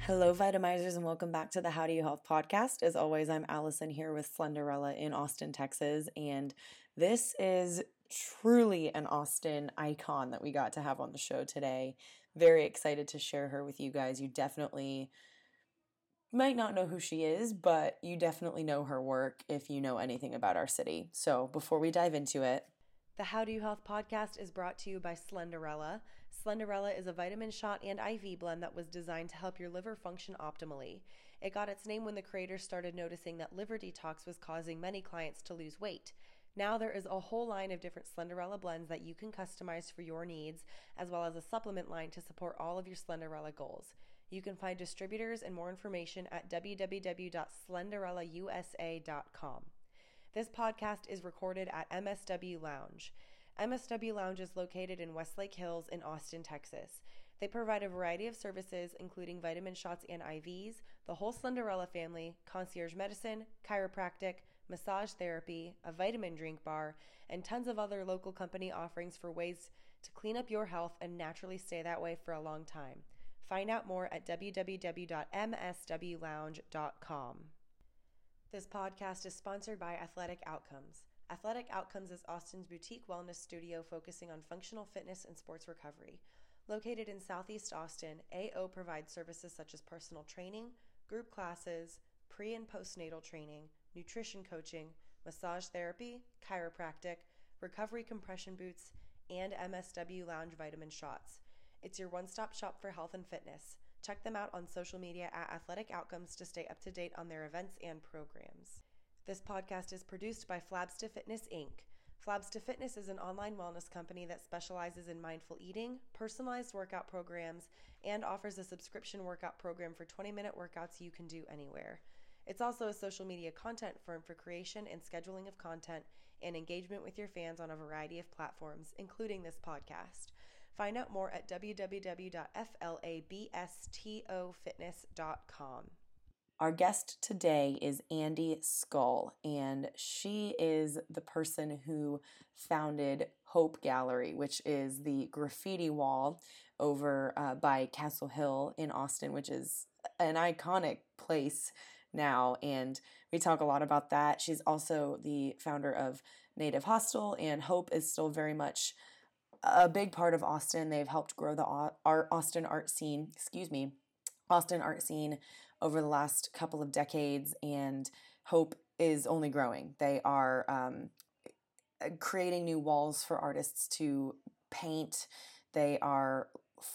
Hello, Vitamizers, and welcome back to the How Do You Health podcast. As always, I'm Allison here with Slenderella in Austin, Texas, and this is truly an Austin icon that we got to have on the show today. Very excited to share her with you guys. You definitely might not know who she is, but you definitely know her work if you know anything about our city. So, before we dive into it, the How Do You Health podcast is brought to you by Slenderella. Slenderella is a vitamin shot and IV blend that was designed to help your liver function optimally. It got its name when the creators started noticing that liver detox was causing many clients to lose weight. Now there is a whole line of different Slenderella blends that you can customize for your needs, as well as a supplement line to support all of your Slenderella goals. You can find distributors and more information at www.slenderellausa.com. This podcast is recorded at MSW Lounge. MSW Lounge is located in Westlake Hills in Austin, Texas. They provide a variety of services, including vitamin shots and IVs, the whole Slenderella family, concierge medicine, chiropractic, massage therapy, a vitamin drink bar, and tons of other local company offerings for ways to clean up your health and naturally stay that way for a long time. Find out more at www.mswlounge.com. This podcast is sponsored by Athletic Outcomes. Athletic Outcomes is Austin's boutique wellness studio focusing on functional fitness and sports recovery. Located in Southeast Austin, AO provides services such as personal training, group classes, pre and postnatal training, nutrition coaching, massage therapy, chiropractic, recovery compression boots, and MSW lounge vitamin shots. It's your one stop shop for health and fitness. Check them out on social media at Athletic Outcomes to stay up to date on their events and programs. This podcast is produced by Flabs to Fitness Inc. Flabs to Fitness is an online wellness company that specializes in mindful eating, personalized workout programs, and offers a subscription workout program for 20 minute workouts you can do anywhere. It's also a social media content firm for creation and scheduling of content and engagement with your fans on a variety of platforms, including this podcast. Find out more at www.flabstofitness.com. Our guest today is Andi Scull, and she is the person who founded Hope Gallery, which is the graffiti wall over uh, by Castle Hill in Austin, which is an iconic place now. And we talk a lot about that. She's also the founder of Native Hostel, and Hope is still very much a big part of Austin. They've helped grow the art, Austin art scene, excuse me, Austin art scene over the last couple of decades, and Hope is only growing. They are um, creating new walls for artists to paint. They are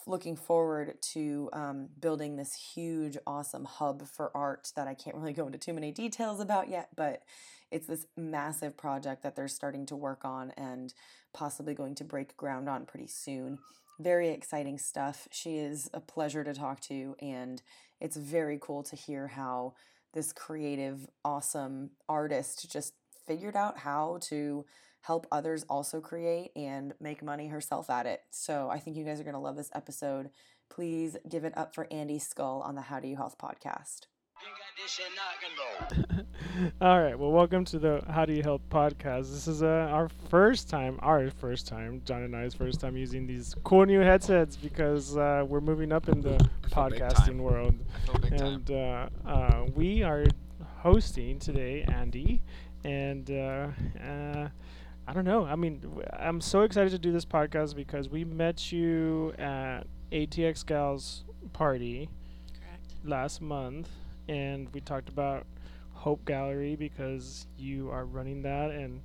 looking forward to um, building this huge, awesome hub for art that I can't really go into too many details about yet, but it's this massive project that they're starting to work on and possibly going to break ground on pretty soon. Very exciting stuff. She is a pleasure to talk to, and it's very cool to hear how this creative, awesome artist just figured out how to help others also create and make money herself at it. So I think you guys are going to love this episode. Please give it up for Andi Scull on the How Do You Health podcast. All right. Well, welcome to the How Do You Help podcast. This is uh, our first time, our first time, John and I's first time using these cool new headsets because uh, we're moving up in the podcasting world. And uh, uh, we are hosting today, Andi. And uh, uh, I don't know. I mean, I'm so excited to do this podcast because we met you at ATX Gals party Correct. last month, and we talked about Hope Gallery because you are running that and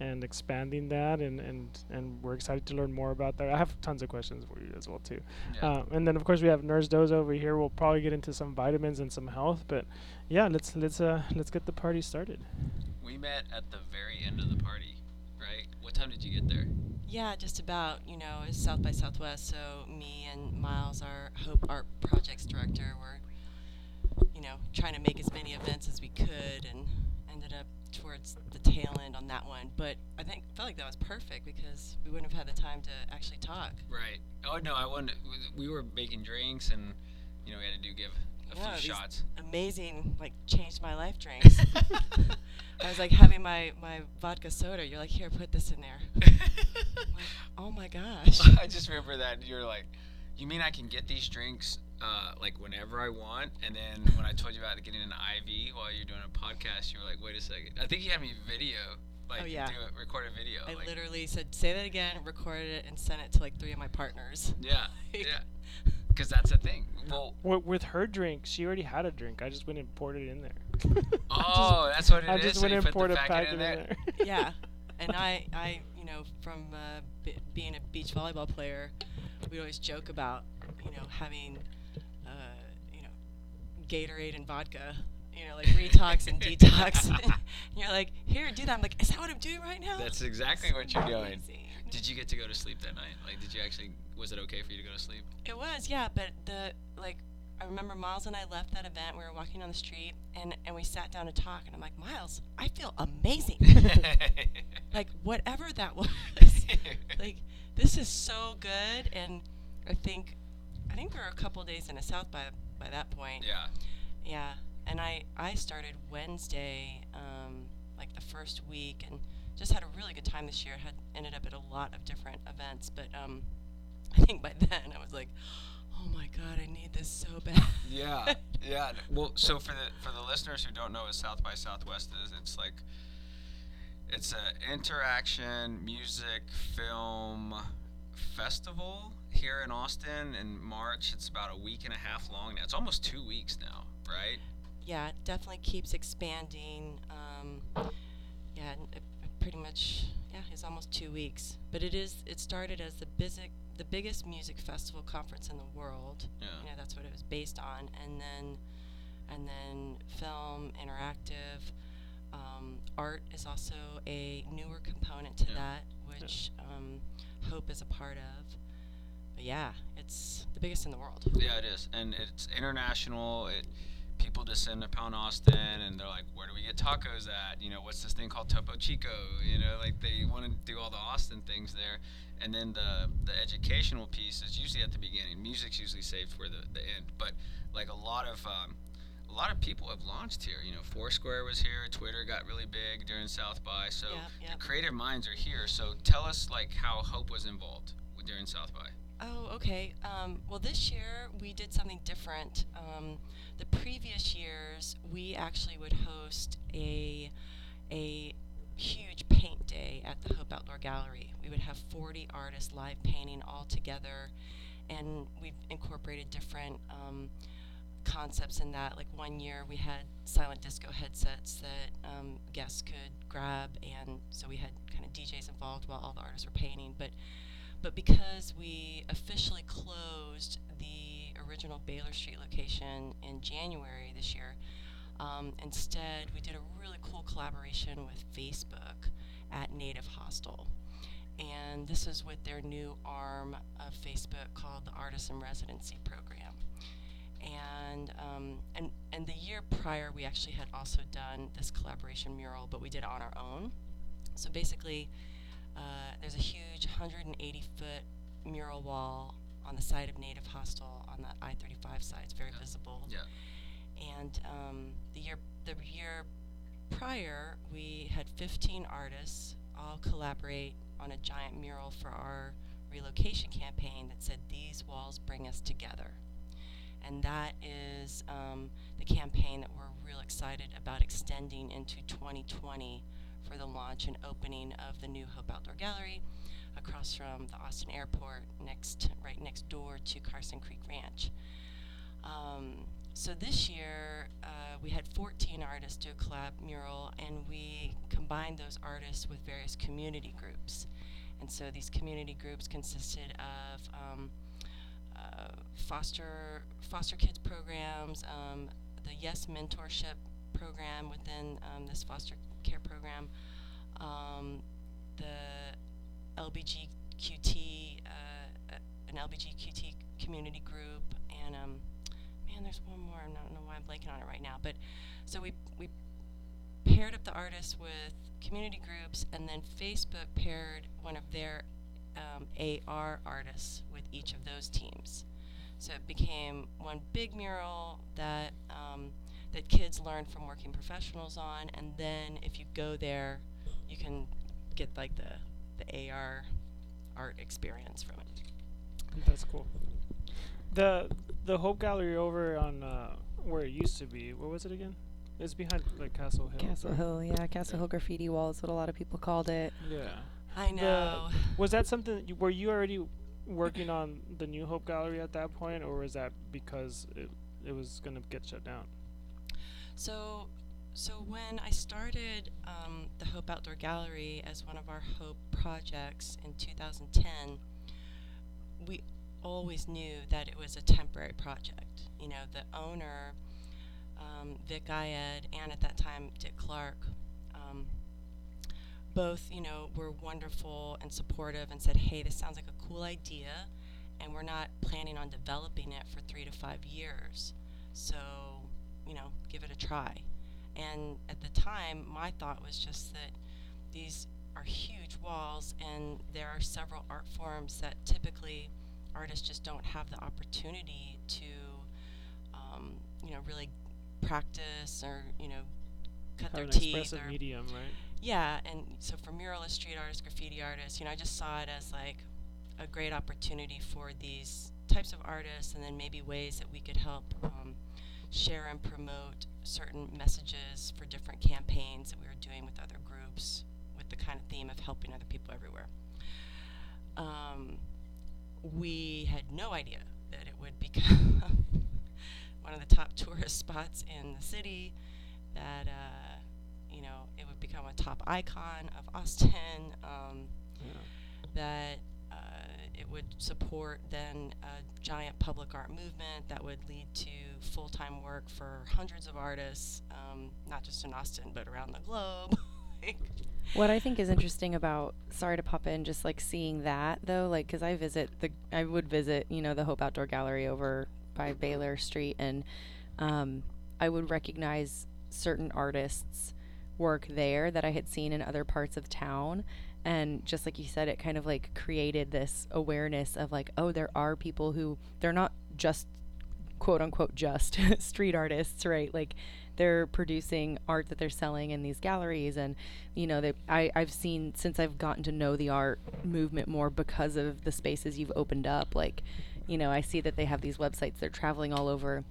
and expanding that, and and and we're excited to learn more about that. I have tons of questions for you as well too. Yeah. Um, and then of course we have Nurse Doze over here. We'll probably get into some vitamins and some health, but yeah, let's let's uh let's get the party started. We met at the very end of the party, right? What time did you get there? Yeah, just about. You know, it's South by Southwest, so me and Miles, our Hope Art Projects director, were, you know, trying to make as many events as we could, and ended up towards the tail end on that one. But I think felt like that was perfect because we wouldn't have had the time to actually talk. Right. Oh no, I wanted. We were making drinks, and you know we had to do give a Yeah, few shots. Amazing, like changed my life drinks. I was like having my my vodka soda. You're like, here, put this in there. Like, oh my gosh. I just remember that you're like, you mean I can get these drinks uh, like whenever I want? And then when I told you about getting an IV while you're doing a podcast, you were like, wait a second. I think you had me video, like Oh, yeah. do a, record a video. I like, literally said, say that again, recorded it, and sent it to like three of my partners. Yeah, Like- yeah. Because that's a thing. Well, Wi- with her drink, she already had a drink. I just went and poured it in there. oh, that's what it is. I just so went and poured the a packet packet in in there. there. yeah, and I, I, you know, from uh, b- being a beach volleyball player, we always joke about, you know, having, you know, Gatorade and vodka, you know, like retox and detox. and you're like, here, do that. I'm like, is that what I'm doing right now? That's exactly what you're doing. Amazing. Did you get to go to sleep that night? Like, did you actually? Was it okay for you to go to sleep? It was, yeah, but the like I remember Miles and I left that event. We were walking down the street and and we sat down to talk and I'm like, "Miles, I feel amazing." like whatever that was. like this is so good and I think I think we were a couple days in a South by by that point. yeah. Yeah, and I I started Wednesday, um, like the first week, and just had a really good time this year. Had ended up at a lot of different events, but um, I think by then I was like, oh my god, I need this so bad. Yeah, yeah. Well, so for the for the listeners who don't know what South by Southwest is, it's like it's a interaction music film festival here in Austin in March. It's about a week and a half long now. It's almost two weeks now, right? yeah, it definitely keeps expanding. Um, yeah, pretty much yeah, it's almost two weeks, but it is it started as the bisic, the biggest music festival conference in the world. Yeah. you know that's what it was based on and then and then film interactive um, art is also a newer component to Yeah. that which um, hope is a part of but yeah it's the biggest in the world Yeah, it is, and it's international. It people descend upon Austin, and they're like, "Where do we get tacos at? You know, what's this thing called Topo Chico? You know, like they want to do all the Austin things there." And then the the educational piece is usually at the beginning. Music's usually saved for the, the end, but like a lot of um, a lot of people have launched here. You know, Foursquare was here. Twitter got really big during South by. So Yeah, yeah. the creative minds are here. So tell us like how Hope was involved with- during South by. Oh, okay. Um, well, this year we did something different. Um, the previous years, we actually would host a a huge paint day at the Hope Outdoor Gallery. We would have 40 artists live painting all together, and we've incorporated different um, concepts in that. Like one year, we had silent disco headsets that um, guests could grab, and so we had kind of DJs involved while all the artists were painting. But but because we officially closed the original Baylor Street location in January this year, um, instead we did a really cool collaboration with Facebook at Native Hostel. And this is with their new arm of Facebook called the Artisan Residency Program. And, um, and, and the year prior, we actually had also done this collaboration mural, but we did it on our own. So basically, uh, there's a huge 180 foot mural wall on the side of Native Hostel on the I-35 side. It's very Yeah. visible. Yeah. And um, the year the year prior, we had 15 artists all collaborate on a giant mural for our relocation campaign that said "These walls bring us together." And that is um, the campaign that we're real excited about extending into 2020 for the launch and opening of the new Hope Outdoor Gallery across from the Austin Airport, next right next door to Carson Creek Ranch. Um, so this year uh, we had 14 artists do a collab mural, and we combined those artists with various community groups. And so these community groups consisted of um, uh, foster foster kids programs, um, the Yes Mentorship program within um, this foster care program, um, the LBGQT, uh, an LBGQT community group, and um, man, there's one more. I don't know why I'm blanking on it right now, but so we we paired up the artists with community groups, and then Facebook paired one of their um, AR artists with each of those teams. So it became one big mural that um, that kids learn from working professionals on, and then if you go there, you can get like the the AR art experience from it. That's cool. The the Hope Gallery over on uh, where it used to be. What was it again? It's behind like Castle Hill. Castle right? Hill, yeah, Castle Hill graffiti wall is what a lot of people called it. Yeah. I The- know. Was that something? that you- Were you already working on the New Hope Gallery at that point, or was that because it it was gonna get shut down? So, so when I started um, the Hope Outdoor Gallery as one of our Hope projects in 2010, we always knew that it was a temporary project. You know, the owner, um, Vic Ayed, and at that time Dick Clark, um, both, you know, were wonderful and supportive and said, hey, this sounds like a cool idea, and we're not planning on developing it for three to five years. So, you know, give it a try. And at the time, my thought was just that these are huge walls, and there are several art forms that typically artists just don't have the opportunity to, um, you know, really practice or, you know, cut Have their an teeth expressive or medium, right? yeah, and so for muralist, street artists, graffiti artists, you know, I just saw it as like a great opportunity for these types of artists, and then maybe ways that we could help um, share and promote certain messages for different campaigns that we were doing with other groups, with the kind of theme of helping other people everywhere. Um, we had no idea that it would become one of the top tourist spots in the city. That uh, you know, it would become a top icon of Austin. Um, Yeah. that it would support then a giant public art movement that would lead to full time work for hundreds of artists, um, not just in Austin, but around the globe. What I think is interesting about sorry to pop in, just like seeing that though, like because I visit the I would visit you know the Hope Outdoor Gallery over by Baylor Street, and um, I would recognize certain artists' work there that I had seen in other parts of town. And just like you said, it kind of like created this awareness of like, oh, there are people who they're not just quote unquote just street artists, right? Like they're producing art that they're selling in these galleries and you know I, I've seen since I've gotten to know the art movement more because of the spaces you've opened up like you know I see that they have these websites they're traveling all over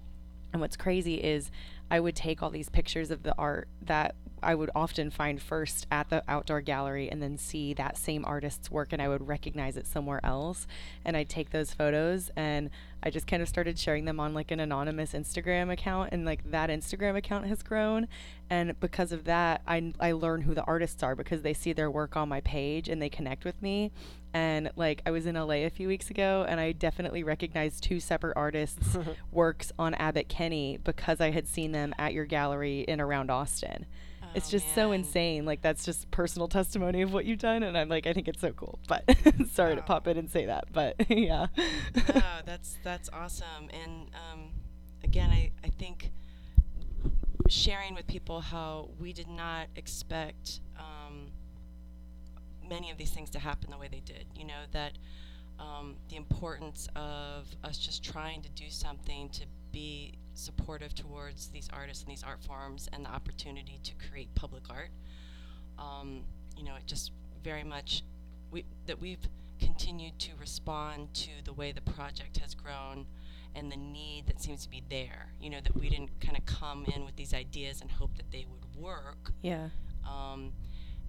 and what's crazy is I would take all these pictures of the art that I would often find first at the outdoor gallery and then see that same artist's work and I would recognize it somewhere else. And I'd take those photos and I just kind of started sharing them on like an anonymous Instagram account and like that Instagram account has grown. And because of that I I learn who the artists are because they see their work on my page and they connect with me. And like I was in LA a few weeks ago and I definitely recognized two separate artists works on Abbot Kinney because I had seen them at your gallery in around Austin. It's oh, just so insane. Like that's just personal testimony of what you've done and I'm like I think it's so cool. But sorry to pop in and say that, but yeah. no, that's that's awesome. And um, again, I, I think sharing with people how we did not expect um, many of these things to happen the way they did. You know that um, the importance of us just trying to do something to be supportive towards these artists and these art forms and the opportunity to create public art. Um, you know, it just very much we, that we've continued to respond to the way the project has grown and the need that seems to be there. You know, that we didn't kind of come in with these ideas and hope that they would work. yeah. Um,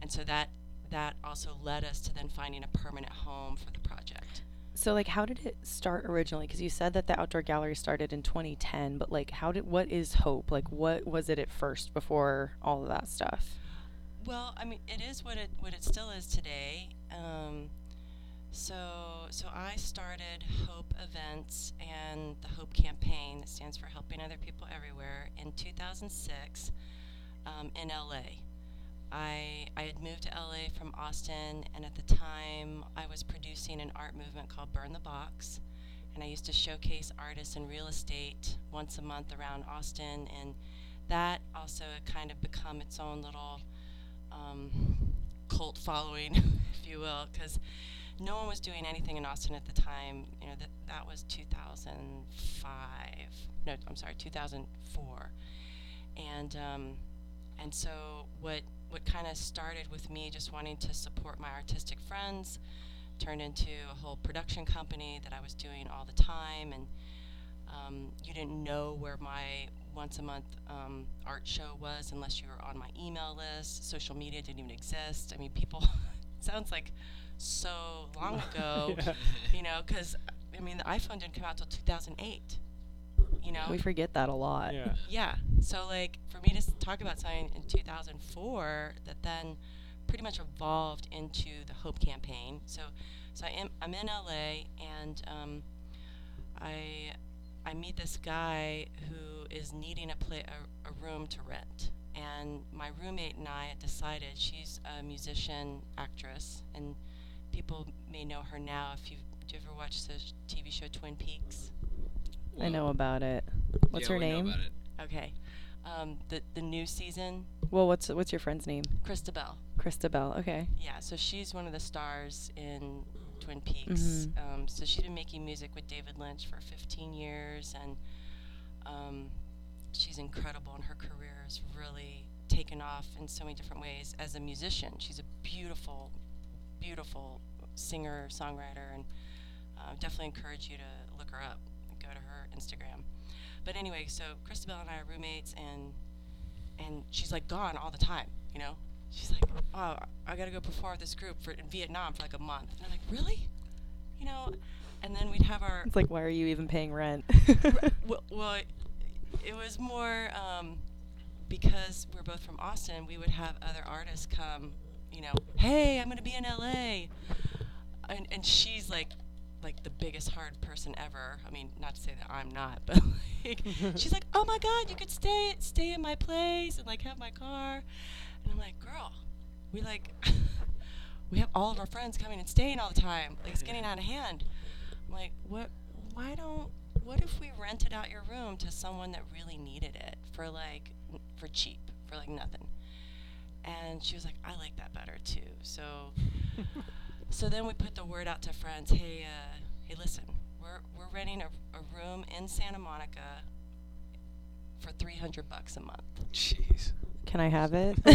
and so that that also led us to then finding a permanent home for the project. So like how did it start originally? Cuz you said that the outdoor gallery started in 2010, but like how did what is Hope? Like what was it at first before all of that stuff? Well, I mean, it is what it what it still is today. Um, so so I started Hope Events and the Hope Campaign that stands for Helping Other People Everywhere in 2006 um, in LA. I I had moved to LA from Austin, and at the time I was producing an art movement called Burn the Box, and I used to showcase artists in real estate once a month around Austin, and that also had kind of become its own little um, cult following, if you will, because no one was doing anything in Austin at the time. You know that that was 2005. No, I'm sorry, 2004. and um, and so what what kind of started with me just wanting to support my artistic friends turned into a whole production company that I was doing all the time and um, you didn't know where my once a month um, art show was unless you were on my email list. Social media didn't even exist. I mean, people, sounds like so long ago, Yeah. you know, because I mean, the iPhone didn't come out till 2008, you know? We forget that a lot. Yeah. Yeah. So like for me to s- talk about something in 2004 that then pretty much evolved into the Hope campaign. So so I am I'm in LA and um, I I meet this guy who is needing a play a, a room to rent. And my roommate and I decided she's a musician actress and people may know her now if you do you ever watch the TV show Twin Peaks? I know about it. What's Yeah, her we know name? about it. Okay. Um, the the new season, Well, what's what's your friend's name? Chrysta Bell. Christabel. Okay. Yeah, so she's one of the stars in Twin Peaks. Mhm. Um, so she's been making music with David Lynch for 15 years, and um, she's incredible, and her career has really taken off in so many different ways as a musician. She's a beautiful, beautiful singer, songwriter, and uh, definitely encourage you to look her up and go to her Instagram. But anyway, so Chrysta Bell and I are roommates, and and she's like gone all the time, you know. She's like, oh, I gotta go perform with this group for in Vietnam for like a month. And I'm like, really? You know, and then we'd have our It's like, why are you even paying rent? well, well it, it was more um, because we're both from Austin. We would have other artists come, you know, hey, I'm gonna be in LA, and and she's like, like the biggest hard person ever. I mean, not to say that I'm not, but like, she's like, oh my God, you could stay stay in my place and like have my car, and I'm like, girl, we like. We have all of our friends coming and staying all the time. Like it's getting out of hand. I'm like, what? Why don't? What if we rented out your room to someone that really needed it for like n- for cheap, for like nothing? And she was like, I like that better too. So, so then we put the word out to friends. Hey, uh, hey, listen, we're we're renting a, a room in Santa Monica for 300 bucks a month. Jeez. Can I have it?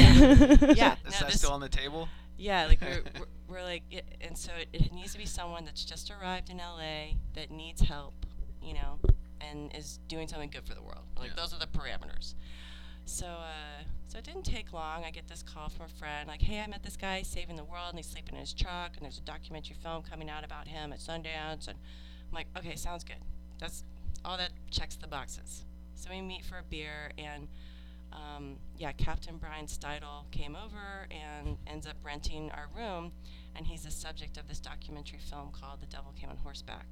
Yeah. Is no, that still on the table? Yeah, like we're, we're, we're like, it, and so it, it needs to be someone that's just arrived in LA that needs help, you know, and is doing something good for the world. Like Yeah. those are the parameters. So, uh, so it didn't take long. I get this call from a friend, like, hey, I met this guy saving the world, and he's sleeping in his truck, and there's a documentary film coming out about him at Sundance, and I'm like, okay, sounds good. That's all that checks the boxes. So we meet for a beer, and um, yeah, Captain Brian Steidle came over and ends up renting our room, and he's the subject of this documentary film called The Devil Came on Horseback.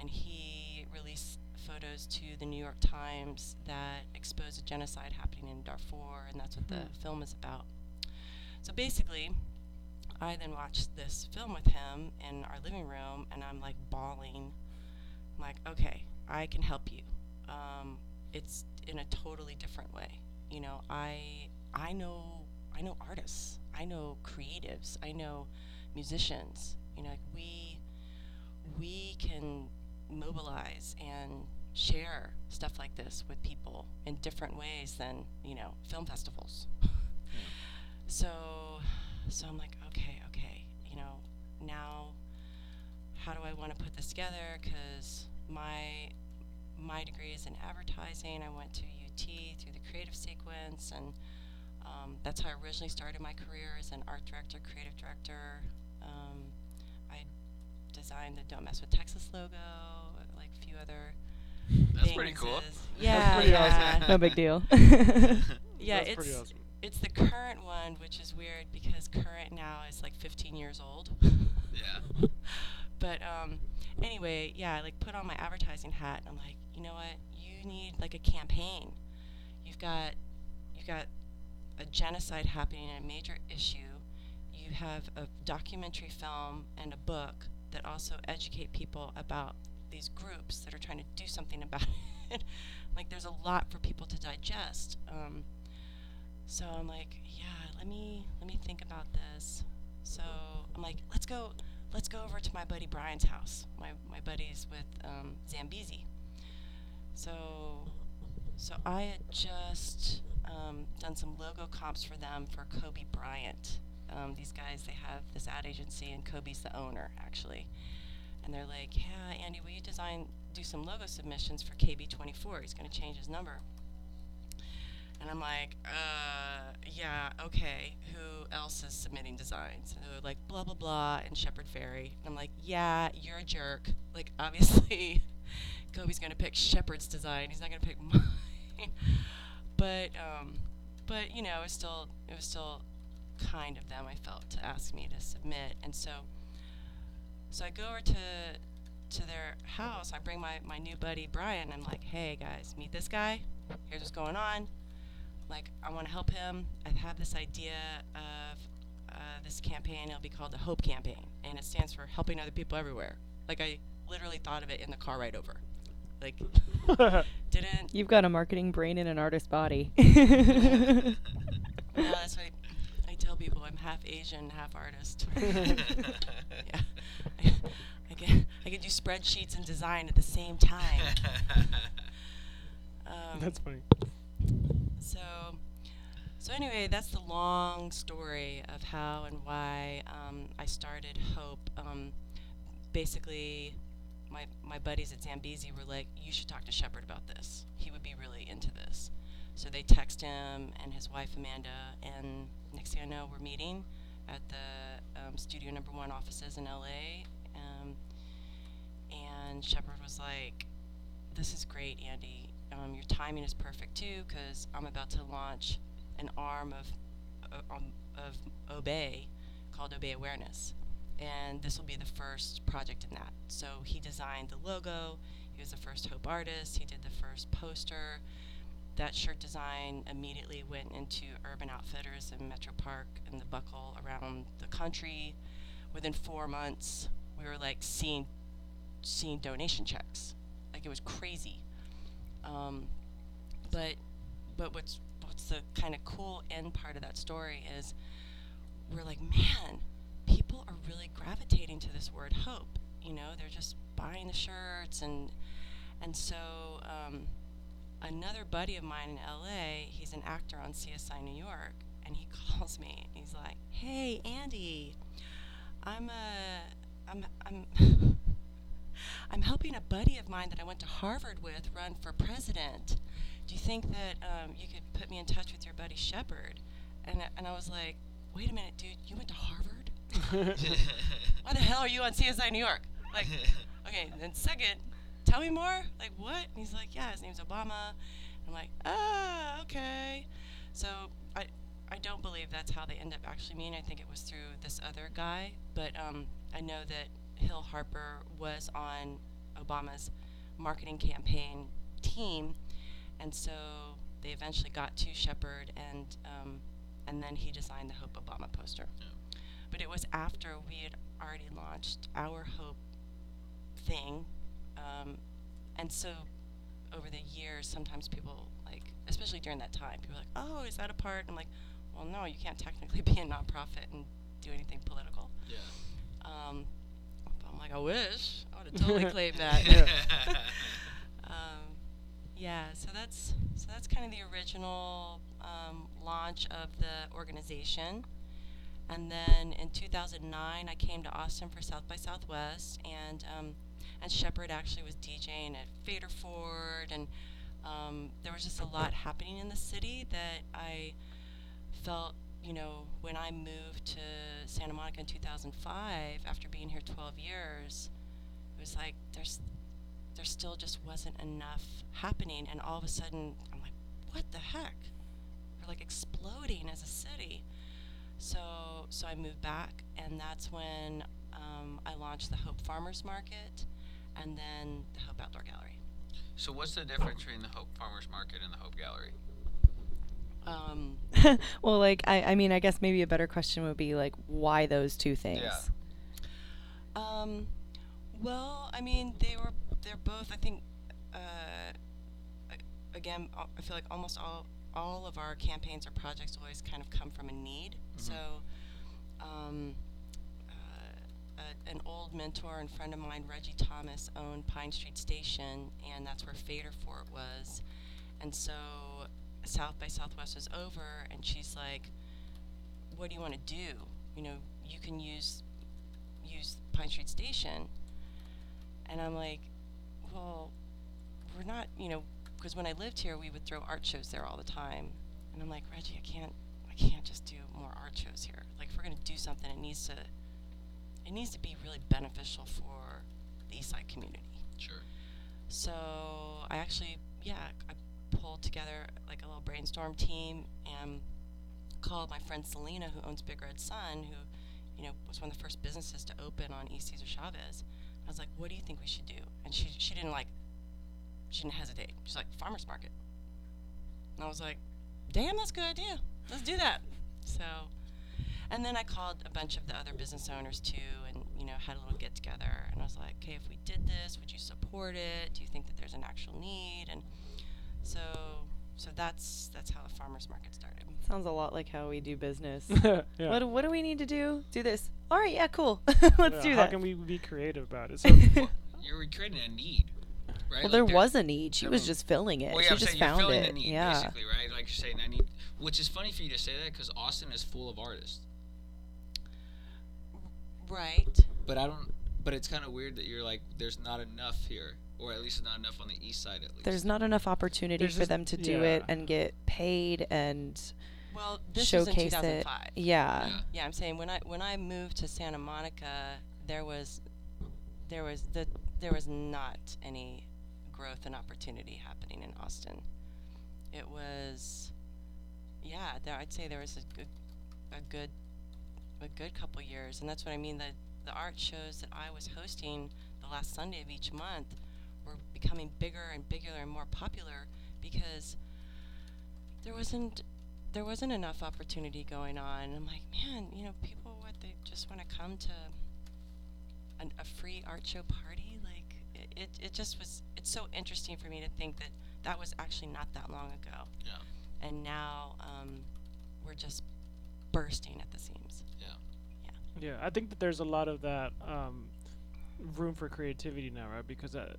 And he released photos to the New York Times that exposed a genocide happening in Darfur, and that's what the film is about. So basically, I then watched this film with him in our living room, and I'm like bawling. I'm like, okay, I can help you. Um, it's in a totally different way. You know, I I know I know artists, I know creatives, I know musicians. You know, like we we can mobilize and share stuff like this with people in different ways than you know film festivals. So, so I'm like, okay, okay, you know, now how do I want to put this together? Because my my degree is in advertising. I went to UT through the creative sequence, and um, that's how I originally started my career as an art director, creative director. Um, I designed the Don't Mess with Texas logo, like a few other. That's pretty cool. things. Yeah, pretty yeah. awesome. no big deal. Yeah, That's it's awesome. it's the current one, which is weird because current now is like 15 years old. Yeah. but um, anyway, yeah, I like put on my advertising hat, and I'm like, you know what? You need like a campaign. You've got you've got a genocide happening, a major issue. You have a documentary film and a book that also educate people about these groups that are trying to do something about it. like, there's a lot for people to digest. Um, so I'm like, yeah, let me let me think about this. So I'm like, let's go let's go over to my buddy Brian's house. My my buddy's with um, Zambezi. So so I had just um, done some logo comps for them for Kobe Bryant. Um, these guys, they have this ad agency, and Kobe's the owner, actually. And they're like, "Yeah, Andi, will you design, do some logo submissions for KB24? He's going to change his number." And I'm like, uh, yeah, okay. Who else is submitting designs? And they're like, blah, blah, blah, and Shepard Fairey. And I'm like, yeah, you're a jerk. Like, obviously, Kobe's going to pick Shepard's design. He's not going to pick mine. but, um, but, you know, it was still, it was still kind of them, I felt, to ask me to submit. And so, so I go over to, to their house. I bring my, my new buddy, Brian. I'm like, hey, guys, meet this guy. Here's what's going on like I want to help him. I have this idea of uh, this campaign. It'll be called the Hope Campaign, and it stands for helping other people everywhere. Like I literally thought of it in the car ride over. Like didn't. You've got a marketing brain and an artist body. Yeah, that's what I, I tell people. I'm half Asian, half artist. yeah, I, can I can do spreadsheets and design at the same time. Um, That's funny. so so anyway that's the long story of how and why um, i started hope um, basically my, my buddies at zambezi were like you should talk to shepard about this he would be really into this so they text him and his wife amanda and next thing i know we're meeting at the um, studio number one offices in la um, and shepard was like this is great andi um, your timing is perfect too because I'm about to launch an arm of uh, um, of Obey called Obey Awareness, and this will be the first project in that. So he designed the logo. He was the first Hope artist. He did the first poster. That shirt design immediately went into Urban Outfitters and Metropark and the Buckle around the country. Within four months, we were like seeing seeing donation checks. Like it was crazy. Um, but but what's what's the kind of cool end part of that story is we're like, man, people are really gravitating to this word hope. You know, they're just buying the shirts and and so um, another buddy of mine in LA, he's an actor on CSI New York, and he calls me. and He's like, "Hey, Andi, I'm a I'm I'm I'm helping a buddy of mine that I went to Harvard with run for president. Do you think that um, you could put me in touch with your buddy Shepard? And, I- and I was like, wait a minute, dude, you went to Harvard? Why the hell are you on CSI New York? Like, okay, then second, tell me more. Like, what? And he's like, yeah, his name's Obama. I'm like, ah, okay. So I, I don't believe that's how they end up actually meeting. I think it was through this other guy. But um, I know that Hill Harper was on Obama's marketing campaign team, and so they eventually got to Shepard, and um, and then he designed the Hope Obama poster. But it was after we had already launched our Hope thing, um, and so over the years, sometimes people like, especially during that time, people are like, "Oh, is that a part?" I'm like, "Well, no, you can't technically be a nonprofit and do anything political." Yeah. Um, but I'm like, I wish I would have totally claimed that. Yeah. um, yeah, so that's so that's kind of the original um, launch of the organization. And then in 2009, I came to Austin for South by Southwest, and um, and Shepard actually was DJing at Fader Fort, and um, there was just a lot happening in the city that I felt, you know, when I moved to Santa Monica in 2005, after being here 12 years, it was like there's there still just wasn't enough happening, and all of a sudden I'm like, what the heck? We're like exploding as a city. So so I moved back, and that's when um, I launched the Hope Farmers Market, and then the Hope Outdoor Gallery. So what's the difference between the Hope Farmers Market and the Hope Gallery? Um, well, like I, I mean, I guess maybe a better question would be like, why those two things? Yeah. Um, well, I mean, they were they're both. I think, uh, again, I feel like almost all all of our campaigns or projects always kind of come from a need. So, um, a, an old mentor and friend of mine, Reggie Thomas, owned Pine Street Station, and that's where Fader Fort was. And so South by Southwest was over, and she's like, "What do you want to do? You know, you can use use Pine Street Station." And I'm like, "Well, we're not, you know, because when I lived here, we would throw art shows there all the time." And I'm like, "Reggie, I can't, I can't just do more art shows here. Like, if we're gonna do something, it needs to, it needs to be really beneficial for the East Side community." Sure. So I actually, yeah, I pulled together like a little brainstorm team and called my friend Selena, who owns Big Red Sun, who, you know, was one of the first businesses to open on East Cesar Chavez. I was like, "What do you think we should do?" And she she didn't like, she didn't hesitate. She's like, "Farmers market." And I was like, "Damn, that's a good idea. Let's do that." So, and then I called a bunch of the other business owners too, and you know, had a little get together. And I was like, "Okay, if we did this, would you support it? Do you think that there's an actual need?" And so, so that's that's how the farmers market started. Sounds a lot like how we do business. yeah. What do- what do we need to do? Do this. All right, yeah, cool. Let's Yeah, do How that. How can we be creative about it? So, You're creating a need, right? well, Like there there- was a need. She there was was- just filling it. Well, yeah, she I'm just saying you're found filling it. the need, yeah. basically, right? Like you're saying, I need. Which is funny for you to say that because Austin is full of artists, Right. but I don't. But it's kind of weird that you're like, there's not enough here, or at least not enough on the east side, at least. There's not enough opportunity There's for just- them to do it and get paid and Well, this was in showcase it. Yeah. Yeah. Yeah, I'm saying when I when I moved to Santa Monica, there was there was the there was not any growth and opportunity happening in Austin. It was yeah, there I'd say there was a good a good a good couple years, and that's what I mean. The the art shows that I was hosting the last Sunday of each month were becoming bigger and bigger and more popular because there wasn't there wasn't enough opportunity going on. And I'm like, man, you know, people what they just want to come to an, a free art show party. Like it, it, it just was. It's so interesting for me to think that that was actually not that long ago. Yeah. And now um, we're just bursting at the seams. Yeah, I think that there's a lot of that um, room for creativity now, right? Because, uh,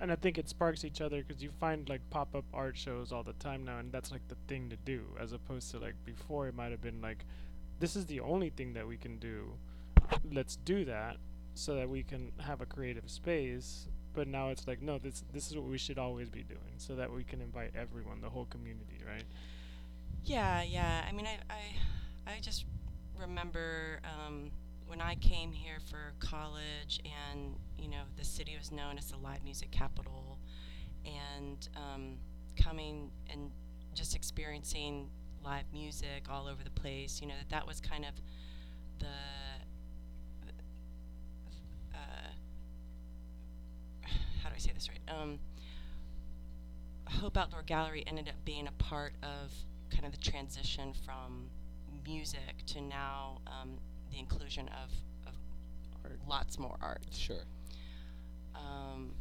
and I think it sparks each other because you find like pop up art shows all the time now, and that's like the thing to do, as opposed to like before it might have been like, this is the only thing that we can do. Let's do that so that we can have a creative space. But now it's like, no, this this is what we should always be doing, so that we can invite everyone, the whole community, right? Yeah, yeah. I mean, I, I, I just remember um, when I came here for college, and you know, the city was known as the live music capital, and um, coming and just experiencing live music all over the place. You know, that that was kind of the. Uh, how do I say this right? Um, Hope Outdoor Gallery ended up being a part of kind of the transition from music to now um, the inclusion of, of Art. lots more art. Sure. Um,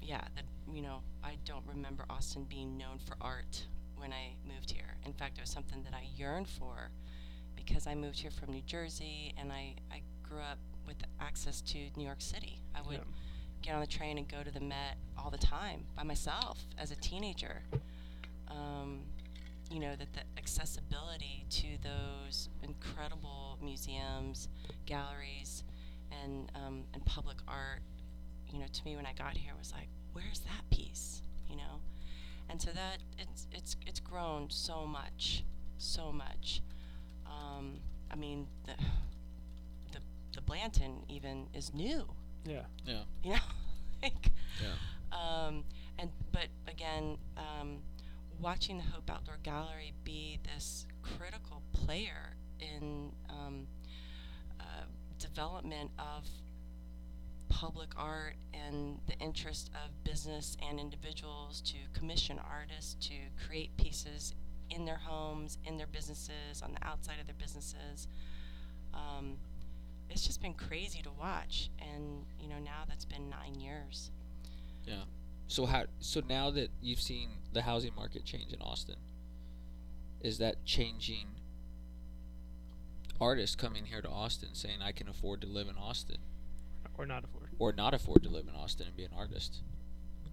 yeah, that you know, I don't remember Austin being known for art when I moved here. In fact, it was something that I yearned for because I moved here from New Jersey and I, I grew up with access to New York City. I would Yeah. get on the train and go to the Met all the time by myself as a teenager. Um, you know that the accessibility to those incredible museums, galleries, and um, and public art, you know, to me when I got here was like, where's that piece? You know, and so that it's it's it's grown so much, so much. Um, I mean the the the Blanton even is new Yeah. Yeah. you know like Yeah. um and but again um watching the hope outdoor gallery be this critical player in um, uh, development of public art and the interest of business and individuals to commission artists to create pieces in their homes in their businesses on the outside of their businesses um, it's just been crazy to watch and you know now that's been nine years Yeah. So how? So now that you've seen the housing market change in Austin, is that changing? Artists coming here to Austin saying I can afford to live in Austin, Or not afford. or not afford to live in Austin and be an artist.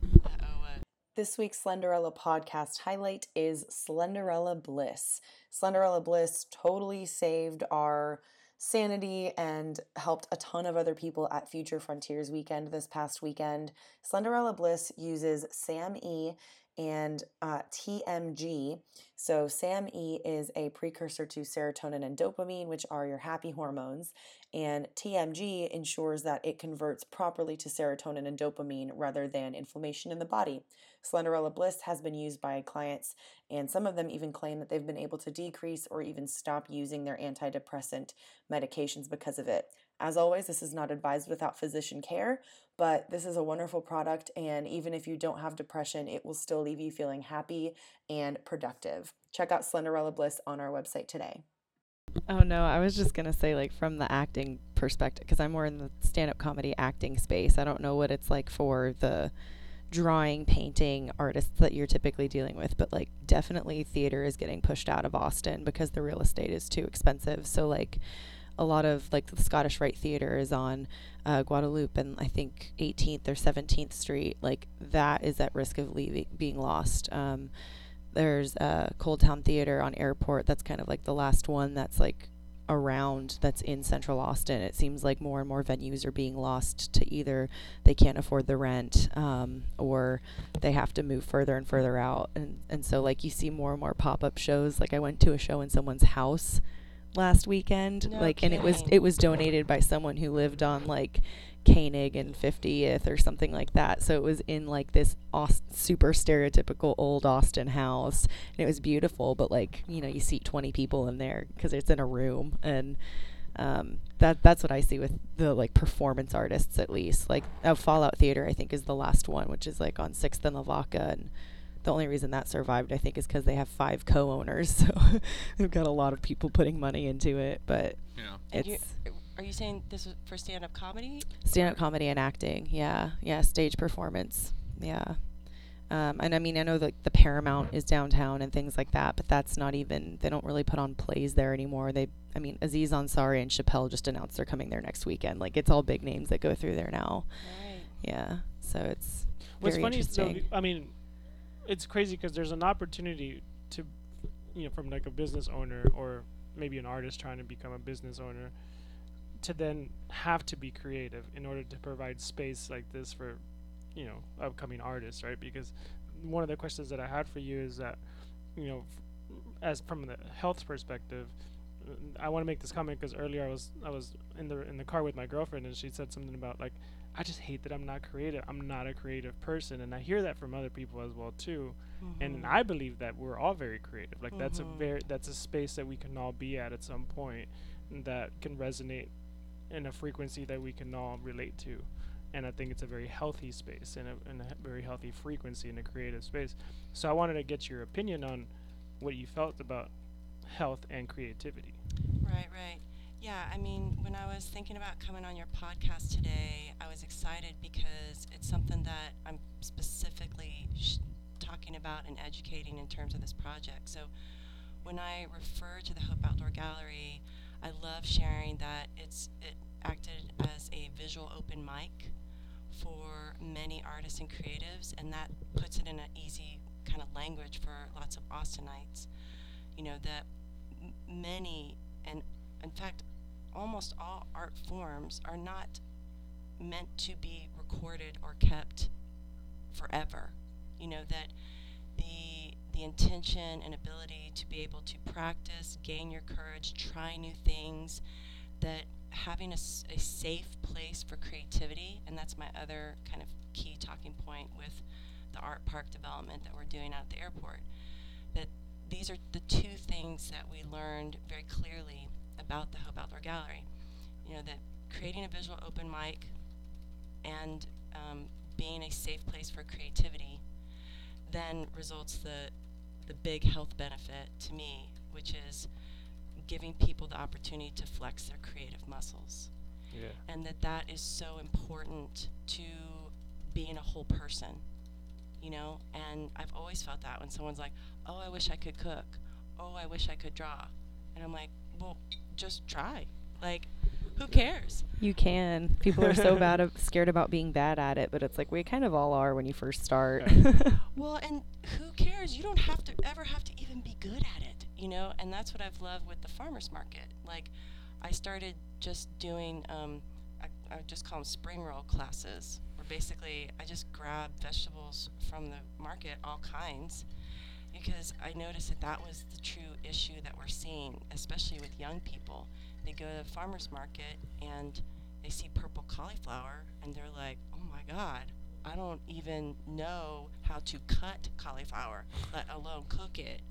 uh-oh uh, This week's Slenderella podcast highlight is Slenderella Bliss. Slenderella Bliss totally saved our sanity and helped a ton of other people at Future Frontiers weekend this past weekend. Slenderella Bliss uses SAM-E and uh, TMG. So, SAM-E is a precursor to serotonin and dopamine, which are your happy hormones, and TMG ensures that it converts properly to serotonin and dopamine rather than inflammation in the body. Slenderella Bliss has been used by clients, and some of them even claim that they've been able to decrease or even stop using their antidepressant medications because of it. As always, this is not advised without physician care, but this is a wonderful product, and even if you don't have depression, it will still leave you feeling happy and productive. Check out Slenderella Bliss on our website today. Oh no, I was just gonna say like from the acting perspective, because I'm more in the stand-up comedy acting space. I don't know what it's like for the drawing, painting artists that you're typically dealing with, but like definitely theater is getting pushed out of Austin because the real estate is too expensive. So like a lot of like the Scottish Rite Theater is on uh, Guadalupe and I think 18th or 17th Street. Like that is at risk of leaving, being lost. Um, there's uh, ColdTowne Theater on Airport. That's kind of like the last one that's like around that's in central Austin. It seems like more and more venues are being lost to either they can't afford the rent um, or they have to move further and further out. And, and so, like, you see more and more pop up shows. Like, I went to a show in someone's house last weekend No like and it was it was donated by someone who lived on like Koenig and 50th or something like that. So it was in like this Aust- super stereotypical old Austin house, and it was beautiful. But like you know, you seat 20 people in there because it's in a room, and um, that that's what I see with the like performance artists at least. Like uh, Fallout Theater, I think is the last one, which is like on Sixth and Lavaca, and the only reason that survived, I think, is because they have five co-owners, so they've got a lot of people putting money into it. But Yeah. And you, it's are you saying this was for stand-up comedy? stand-up comedy and acting yeah yeah stage performance yeah um, and i mean i know that the paramount is downtown and things like that but that's not even they don't really put on plays there anymore they i mean aziz ansari and chappelle just announced they're coming there next weekend like it's all big names that go through there now Right. yeah so it's What's very funny is though, interesting I mean, it's crazy because there's an opportunity to, you know, from like a business owner or maybe an artist trying to become a business owner, to then have to be creative in order to provide space like this for, you know, upcoming artists, right? Because one of the questions that I had for you is that, you know, as from the health perspective, I want to make this comment because earlier I was I was in the in the car with my girlfriend and she said something about like I just hate that I'm not creative. I'm not a creative person, and I hear that from other people as well too. And Mhm. I believe that we're all very creative. Like that's a Mhm. very that's a space that we can all be at at some point that can resonate in a frequency that we can all relate to. And I think it's a very healthy space and a, and a very healthy frequency in a creative space. So I wanted to get your opinion on what you felt about health and creativity. Right, right. Yeah, I mean, when I was thinking about coming on your podcast today, I was excited because it's something that I'm specifically sh- talking about and educating in terms of this project. So, when I refer to the Hope Outdoor Gallery, I love sharing that it's it acted as a visual open mic for many artists and creatives, and that puts it in an easy kind of language for lots of Austinites. You know that m- many and in fact almost all art forms are not meant to be recorded or kept forever. You know that the the intention and ability to be able to practice gain your courage try new things that having a, a safe place for creativity and that's my other kind of key talking point with the art park development that we're doing out at the airport that these are the two things that we learned very clearly about the Hope Outdoor Gallery. You know, that creating a visual open mic and um, being a safe place for creativity then results the the big health benefit to me, which is giving people the opportunity to flex their creative muscles Yeah. and that that is so important to being a whole person you know and i've always felt that when someone's like oh i wish i could cook oh i wish i could draw and i'm like well just try like who cares? You can. People are so bad, ab- scared about being bad at it, but it's like we kind of all are when you first start. Well, and who cares? You don't have to ever have to even be good at it, you know. And that's what I've loved with the farmers market. Like, I started just doing, um, I, I just call them spring roll classes, where basically I just grab vegetables from the market, all kinds, because I noticed that that was the true issue that we're seeing, especially with young people. They go to the farmers market and they see purple cauliflower and they're like, oh my God, I don't even know how to cut cauliflower, let alone cook it.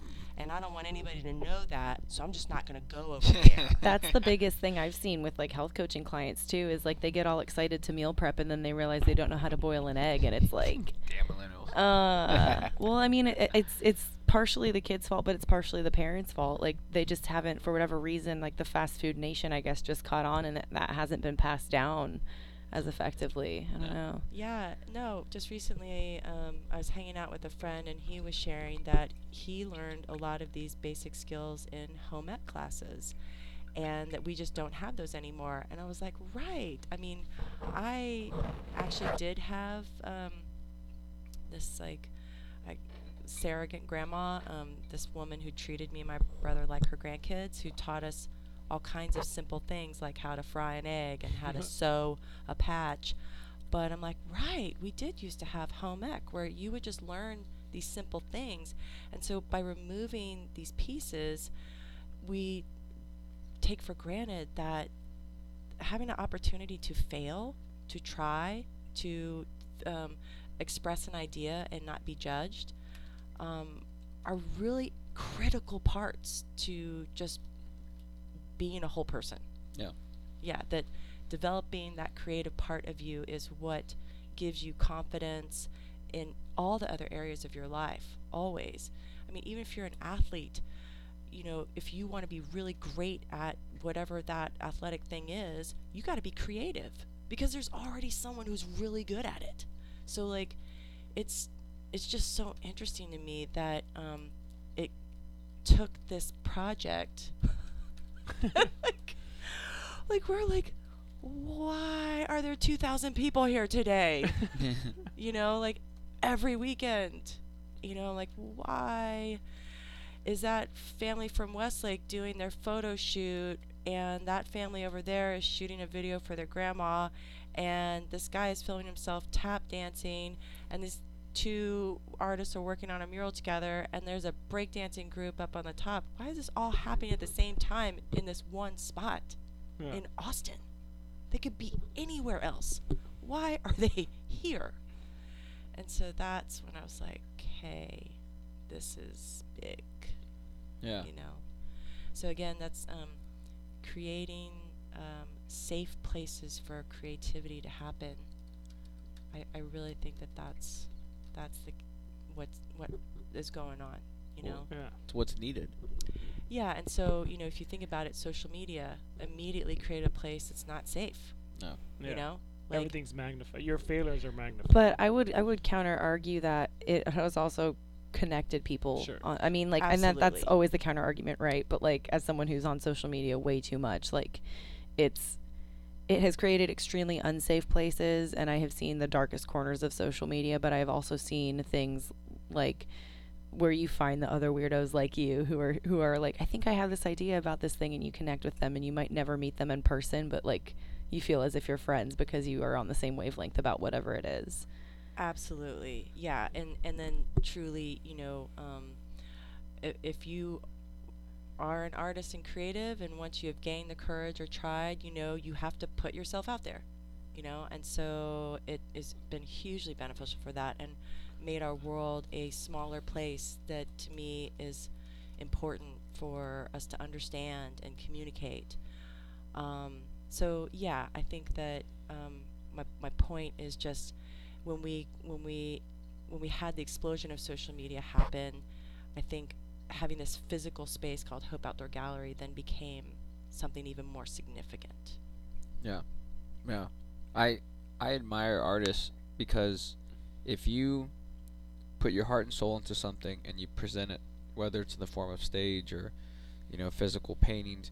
And I don't want anybody to know that, so I'm just not going to go over there. That's the biggest thing I've seen with like health coaching clients too is like they get all excited to meal prep and then they realize they don't know how to boil an egg and it's like Damn millennials. uh well I mean it, it's it's partially the kids fault but it's partially the parents fault like they just haven't for whatever reason like the fast food nation I guess just caught on and that, that hasn't been passed down as effectively I don't know Yeah, no, just recently um, I was hanging out with a friend and he was sharing that he learned a lot of these basic skills in home ec classes and that we just don't have those anymore. And I was like, right. I mean, I actually did have um, this like I, surrogate grandma, um, this woman who treated me and my brother like her grandkids, who taught us all kinds of simple things like how to fry an egg and how to sew a patch. But I'm like, right, we did used to have home ec where you would just learn these simple things. And so by removing these pieces, we take for granted that having an opportunity to fail, to try, to um, express an idea and not be judged um, are really critical parts to just being a whole person. Yeah. Yeah, that developing that creative part of you is what gives you confidence in all the other areas of your life, always. I mean, even if you're an athlete, you know, if you want to be really great at whatever that athletic thing is, you got to be creative because there's already someone who's really good at it. So like it's it's just so interesting to me that um, it took this project like, like we're like why are there 2000 people here today? You know like every weekend. You know like why is that family from westlake doing their photo shoot and that family over there is shooting a video for their grandma and this guy is filming himself tap dancing and these two artists are working on a mural together and there's a breakdancing group up on the top. Why is this all happening at the same time in this one spot? Yeah. in austin. They could be anywhere else. Why are they here? And so that's when i was like hey this is big. Yeah. you know? So again that's um, creating um, safe places for creativity to happen. I, I really think that that's that's the what's what is going on you know Yeah. It's what's needed. yeah and so you know if you think about it social media immediately create a place that's not safe No. Yeah. you know like Everything's magnified. Your failures are magnified. But I would I would counter argue that it has also connected people. Sure. On, I mean, like, and that, that's always the counter argument, right? But like, as someone who's on social media way too much, like, it's it has created extremely unsafe places, and I have seen the darkest corners of social media. But I have also seen things like where you find the other weirdos like you who are who are like, I think I have this idea about this thing, and you connect with them, and you might never meet them in person, but like. You feel as if you're friends because you are on the same wavelength about whatever it is. Absolutely, yeah, and and then truly, you know, um, if, if you are an artist and creative, and once you have gained the courage or tried, you know, you have to put yourself out there, you know, and so it has been hugely beneficial for that, and made our world a smaller place that to me is important for us to understand and communicate. Um, so yeah, I think that um, my my point is just when we when we when we had the explosion of social media happen, I think having this physical space called Hope Outdoor Gallery then became something even more significant. Yeah. Yeah. I I admire artists because if you put your heart and soul into something and you present it whether it's in the form of stage or you know physical paintings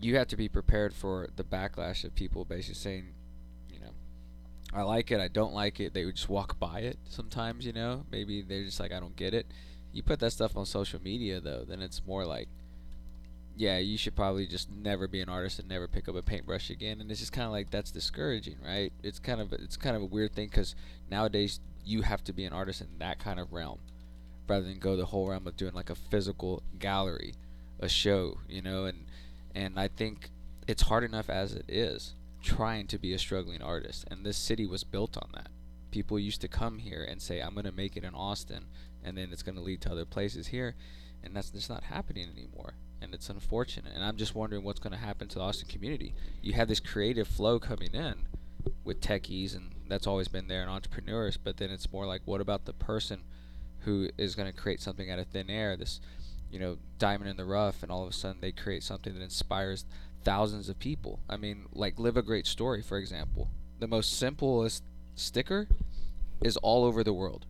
you have to be prepared for the backlash of people basically saying, you know, I like it, I don't like it. They would just walk by it sometimes, you know. Maybe they're just like, I don't get it. You put that stuff on social media though, then it's more like, yeah, you should probably just never be an artist and never pick up a paintbrush again. And it's just kind of like that's discouraging, right? It's kind of it's kind of a weird thing because nowadays you have to be an artist in that kind of realm, rather than go the whole realm of doing like a physical gallery, a show, you know. And and I think it's hard enough as it is trying to be a struggling artist, and this city was built on that. People used to come here and say, "I'm going to make it in Austin," and then it's going to lead to other places here, and that's just not happening anymore and it's unfortunate. And I'm just wondering what's going to happen to the Austin community. You have this creative flow coming in with techies, and that's always been there, and entrepreneurs. But then it's more like, what about the person who is going to create something out of thin air? This, you know, diamond in the rough, and all of a sudden they create something that inspires thousands of people. I mean, like live a great story, for example. The most simplest sticker is all over the world.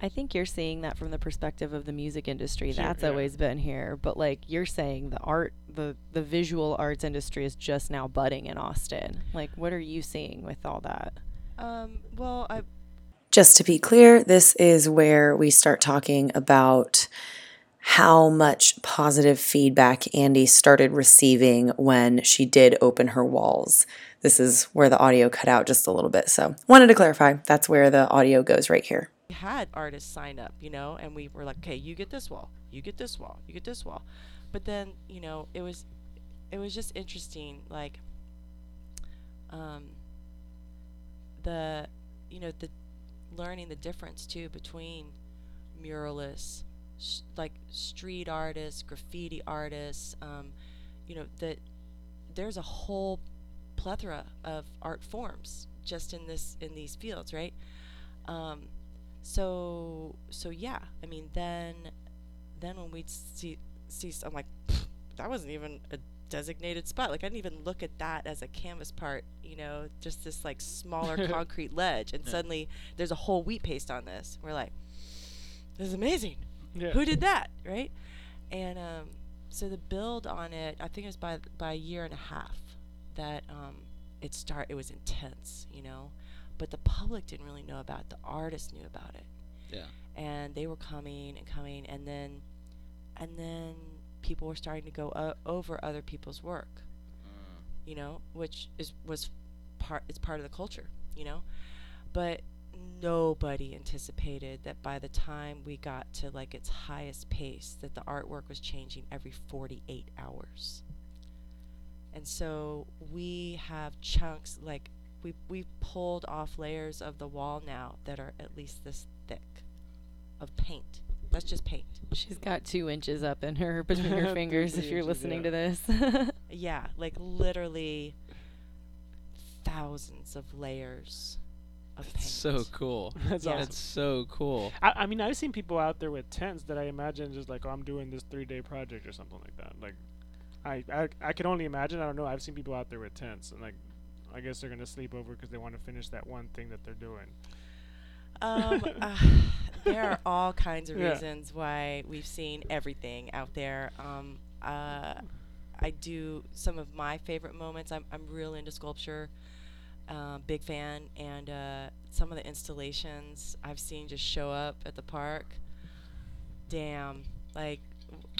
I think you're seeing that from the perspective of the music industry. Here, That's yeah. always been here, but like you're saying, the art, the the visual arts industry is just now budding in Austin. Like, what are you seeing with all that? Um, well, I Just to be clear, this is where we start talking about how much positive feedback Andi started receiving when she did open her walls. This is where the audio cut out just a little bit. So, wanted to clarify that's where the audio goes right here. Had artists sign up, you know, and we were like, okay, you get this wall, you get this wall, you get this wall. But then, you know, it was, it was just interesting, like, um, the, you know, the learning the difference too between muralists, s- like street artists, graffiti artists, um, you know, that there's a whole plethora of art forms just in this in these fields, right? Um, so so yeah, I mean then then when we'd see see I'm like that wasn't even a designated spot. Like I didn't even look at that as a canvas part, you know, just this like smaller concrete ledge and suddenly there's a whole wheat paste on this. We're like this is amazing. Yeah. Who did that, right? And um, so the build on it, I think it was by by a year and a half that um, it start. It was intense, you know, but the public didn't really know about it. The artists knew about it, Yeah. and they were coming and coming, and then and then people were starting to go o- over other people's work, mm. you know, which is was part. It's part of the culture, you know, but nobody anticipated that by the time we got to like its highest pace that the artwork was changing every 48 hours and so we have chunks like we we pulled off layers of the wall now that are at least this thick of paint that's just paint She's got two inches up in her between her fingers. If you're listening yeah. to this, yeah like literally thousands of layers of paint so cool. That's Yeah. awesome. That's so cool. I, I mean, I've seen people out there with tents that I imagine just like, oh, I'm doing this three day project or something like that. Like, I, I, I can only imagine. I don't know. I've seen people out there with tents, and like, I guess they're gonna sleep over because they want to finish that one thing that they're doing. Um, uh, there are all kinds of Yeah. reasons why we've seen everything out there. Um, uh, I do some of my favorite moments. I'm I'm real into sculpture, uh, big fan, and uh, some of the installations I've seen just show up at the park. Damn, like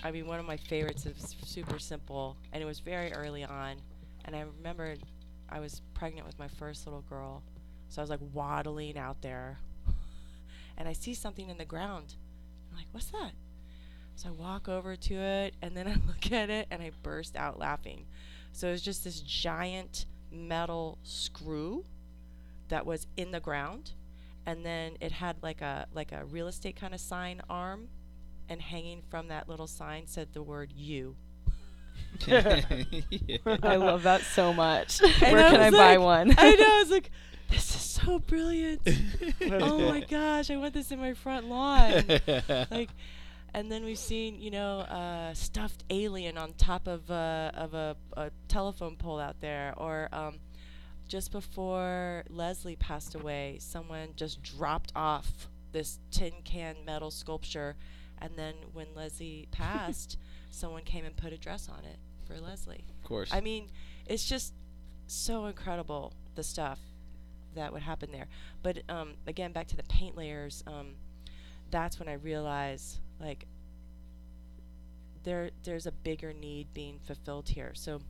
I mean, one of my favorites is super simple, and it was very early on, and I remembered I was pregnant with my first little girl, so I was like waddling out there, and I see something in the ground. I'm like, what's that? So I walk over to it, and then I look at it, and I burst out laughing. So it was just this giant metal screw that was in the ground, and then it had like a like a real estate kind of sign arm, and hanging from that little sign said the word "you." I love that so much. And Where I can I was buy one? I know. I was like, this is so brilliant. oh my gosh, I want this in my front lawn. like, and then we've seen, you know, a stuffed alien on top of uh, of a, a telephone pole out there, or um, just before Leslie passed away, someone just dropped off this tin can metal sculpture, and then when Leslie passed, someone came and put a dress on it. for Leslie. Of course. I mean, it's just so incredible the stuff that would happen there. But um, again, back to the paint layers. Um, that's when I realized like there there's a bigger need being fulfilled here. So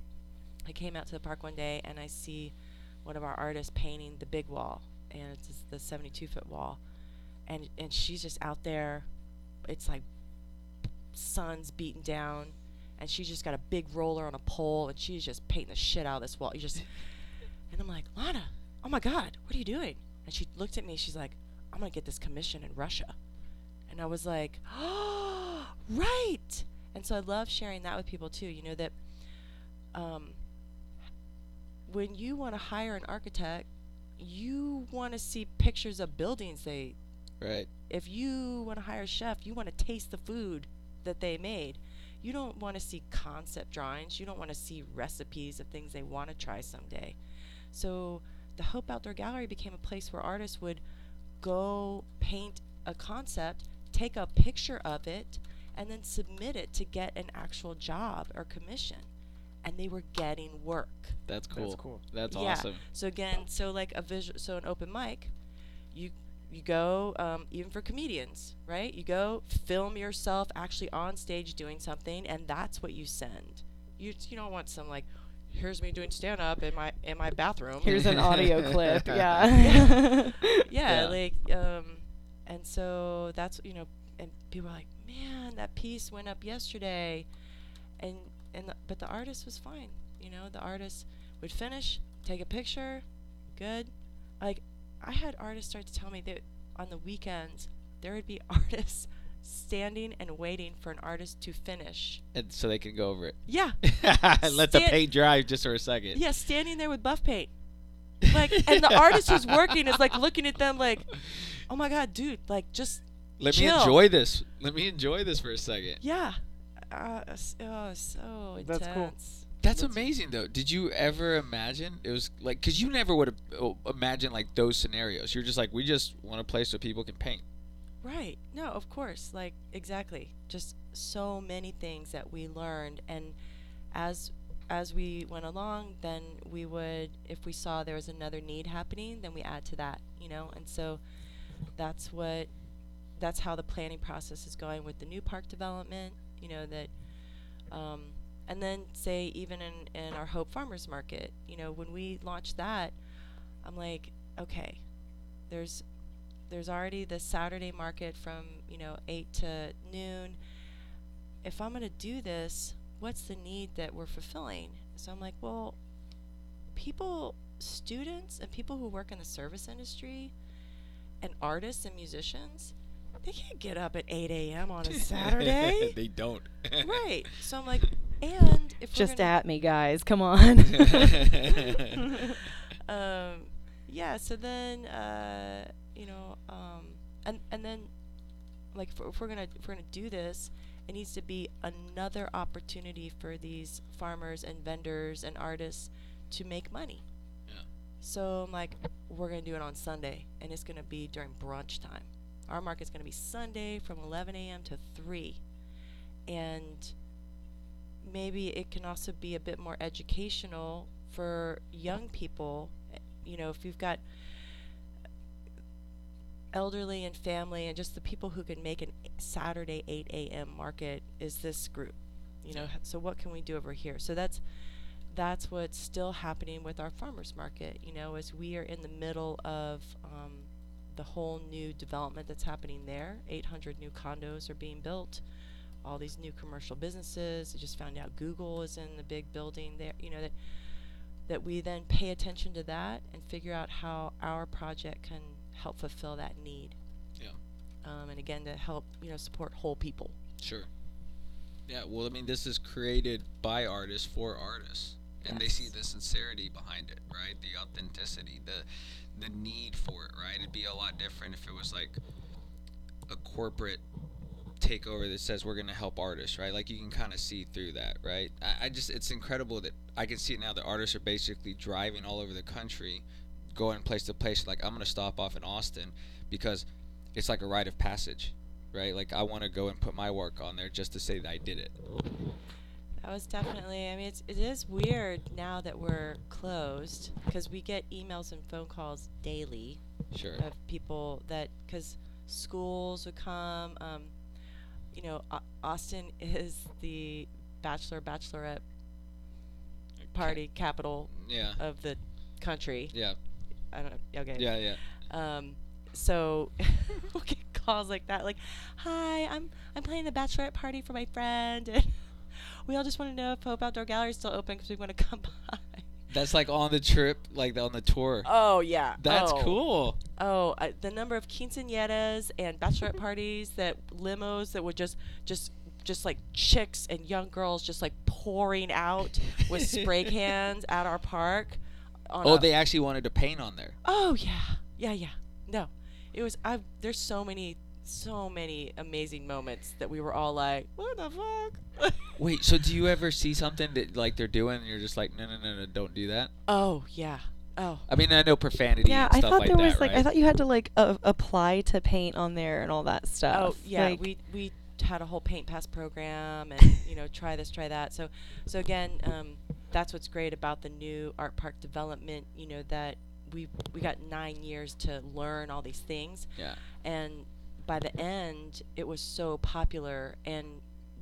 I came out to the park one day and I see one of our artists painting the big wall, and it's just the 72 foot wall, and and she's just out there. It's like sun's beating down, and she's just got a big roller on a pole, and she's just painting the shit out of this wall. You just, and I'm like, Lana, oh my God, what are you doing? And she looked at me. She's like, I'm gonna get this commission in Russia, and I was like, oh, right. And so I love sharing that with people too. You know that um, when you want to hire an architect, you want to see pictures of buildings they right. if you want to hire a chef, you want to taste the food that they made. You don't want to see concept drawings. You don't want to see recipes of things they want to try someday. So the Hope Outdoor Gallery became a place where artists would go paint a concept, take a picture of it, and then submit it to get an actual job or commission. And they were getting work. That's cool. That's cool. That's Yeah. awesome. So again, so like a visual, so an open mic, you you go um, even for comedians, right? You go film yourself actually on stage doing something, and that's what you send. You you don't want some like, here's me doing stand up in my in my bathroom. Here's an audio clip. Yeah. yeah, Yeah. like um, and so that's you know, and people are like, man, that piece went up yesterday, and and the, but the artist was fine. You know, the artist would finish, take a picture, good. Like I had artists start to tell me that on the weekends there would be artists standing and waiting for an artist to finish. And so they can go over it. Yeah, Let the paint dry just for a second. yeah, standing there with buff paint. Like, and the artist who's working is like looking at them like, oh my god, dude, like just Let me enjoy this. Let me enjoy this for a second. Yeah. Uh, oh, so intense. That's cool. That's amazing though. Did you ever imagine it was like cuz you never would have imagined like those scenarios. You're just like we just want a place where people can paint. Right. No, of course. Like exactly. Just so many things that we learned and as as we went along, then we would if we saw there was another need happening, then we add to that, you know? And so that's what that's how the planning process is going with the new park development, you know, that um, and then say even in, in our Hope Farmers Market, you know, when we launched that, I'm like, okay, there's there's already the Saturday market from, you know, eight to noon. If I'm gonna do this, what's the need that we're fulfilling? So I'm like, well, people students and people who work in the service industry and artists and musicians, they can't get up at eight AM on a Saturday. they don't. right. So I'm like, and if Just at me, guys. Come on. um, yeah. So then, uh, you know, um, and and then, like, if, if we're gonna if we're gonna do this, it needs to be another opportunity for these farmers and vendors and artists to make money. Yeah. So I'm like, we're gonna do it on Sunday, and it's gonna be during brunch time. Our market's gonna be Sunday from 11 a.m. to 3, and maybe it can also be a bit more educational for young people. You know, if you've got elderly and family and just the people who can make a Saturday 8 a.m. market is this group. You know, so what can we do over here? So that's that's what's still happening with our farmers market. You know, as we are in the middle of um, the whole new development that's happening there. 800 new condos are being built. All these new commercial businesses. I just found out Google is in the big building there. You know that that we then pay attention to that and figure out how our project can help fulfill that need. Yeah. Um, and again, to help you know support whole people. Sure. Yeah, well, I mean, this is created by artists for artists, and they see the sincerity behind it, right? The authenticity, the the need for it, right? It'd be a lot different if it was like a corporate takeover that says we're going to help artists, right? Like you can kind of see through that, right? I, I just it's incredible that I can see it now The artists are basically driving all over the country, going place to place. Like I'm going to stop off in Austin because it's like a rite of passage, right? Like I want to go and put my work on there just to say that I did it. That was definitely. I mean, it's, it is weird now that we're closed because we get emails and phone calls daily Sure. of people that because schools would come. Um, you know, Au- Austin is the bachelor bachelorette party capital Yeah. of the country. Yeah. I don't know. Okay. Yeah. Yeah. Um, so we'll get calls like that, like, "Hi, I'm I'm planning a bachelorette party for my friend, and we all just want to know if Hope Outdoor Gallery is still open because we want to come by." That's like on the trip, like on the tour. Oh yeah, That's oh. cool. Oh, I, the number of quinceañeras and bachelorette parties that limos that would just just just like chicks and young girls just like pouring out with spray cans at our park. on Oh, a- they actually wanted to paint on there. Oh yeah, yeah, yeah. No, it was. I. There's so many, so many amazing moments that we were all like, "What the fuck?" Wait, so do you ever see something that like they're doing and you're just like, no, no, no, no, don't do that? oh yeah. Oh. I mean, I know profanity Yeah, and I thought like there that, was like right? I thought you had to like uh, apply to paint on there and all that stuff. Oh yeah. Like, we we had a whole paint pass program and you know try this try that. So so again, um, that's what's great about the new art park development. You know that we we got nine years to learn all these things. yeah. and by the end it was so popular and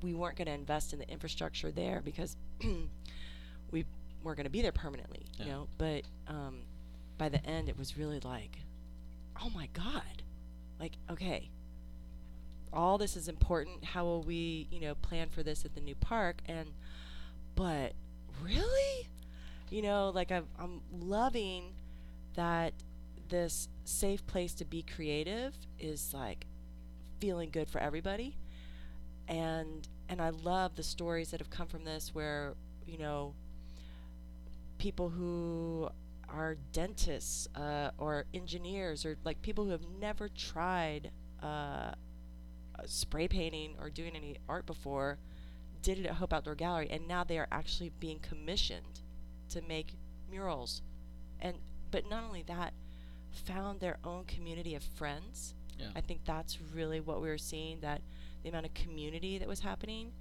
we weren't going to invest in the infrastructure there because we weren't going to be there permanently you know? But um, by the end it was really like oh my god. Like okay all this is important. How will we you know plan for this at the new park? And but really? You know like I've, i'm loving that this safe place to be creative is like feeling good for everybody. And and I love the stories that have come from this where you know people who are dentists uh, or engineers or like people who have never tried uh, spray painting or doing any art before did it at Hope Outdoor Gallery and now they are actually being commissioned to make murals. And but not only that found their own community of friends Yeah. I think that's really what we were seeing that the amount of community that was happening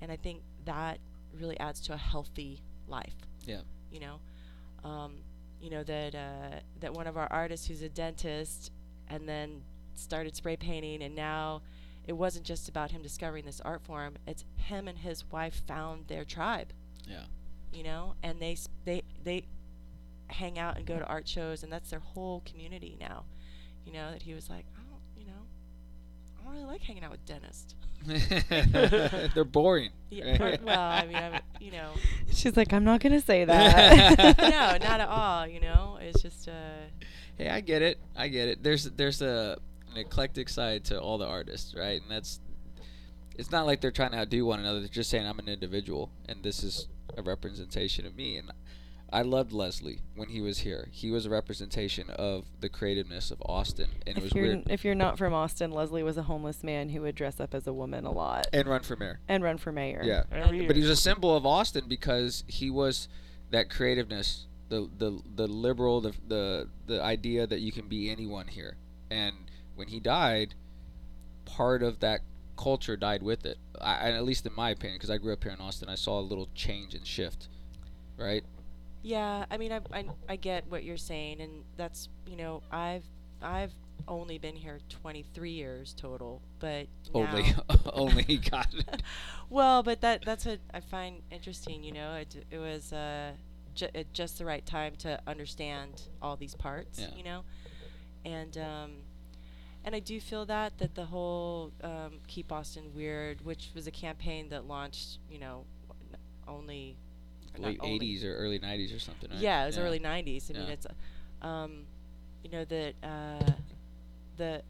and I think that really adds to a healthy life Yeah. you know um, you know that uh, that one of our artists who's a dentist and then started spray painting and now it wasn't just about him discovering this art form it's him and his wife found their tribe Yeah. you know and they they they hang out and go to art shows and that's their whole community now you know that he was like i don't you know i don't really like hanging out with dentists They're boring. yeah or- well i mean I'm, you know she's like, I'm not gonna say that. no not at all you know it's just uh Hey, I get it. I get it. There's there's a an eclectic side to all the artists, right? And that's it's not like they're trying to outdo one another. They're just saying I'm an individual and this is a representation of me. And I loved Leslie when he was here. He was a representation of the creativeness of Austin, and it was if you're weird. if you're not from Austin, Leslie was a homeless man who would dress up as a woman a lot And run for mayor. and run for mayor. Yeah. Every year. But he was a symbol of Austin because he was that creativeness, the the the liberal, the the the idea that you can be anyone here. And when he died, part of that culture died with it. I, I- at least in my opinion, because I grew up here in Austin, I saw a little change and shift. Right? Yeah, I mean, I, I, I get what you're saying, and that's you know, I've I've only been here 23 years total, but Only, only God. well, but that that's what I find interesting. You know, it it was uh, ju- at just the right time to understand all these parts. Yeah. You know, and um, and I do feel that that the whole um, keep Austin weird, which was a campaign that launched, you know, only Late only- 80s or early 90s or something. Right? yeah, it was early '90s. I mean, it's, um, you know that uh, the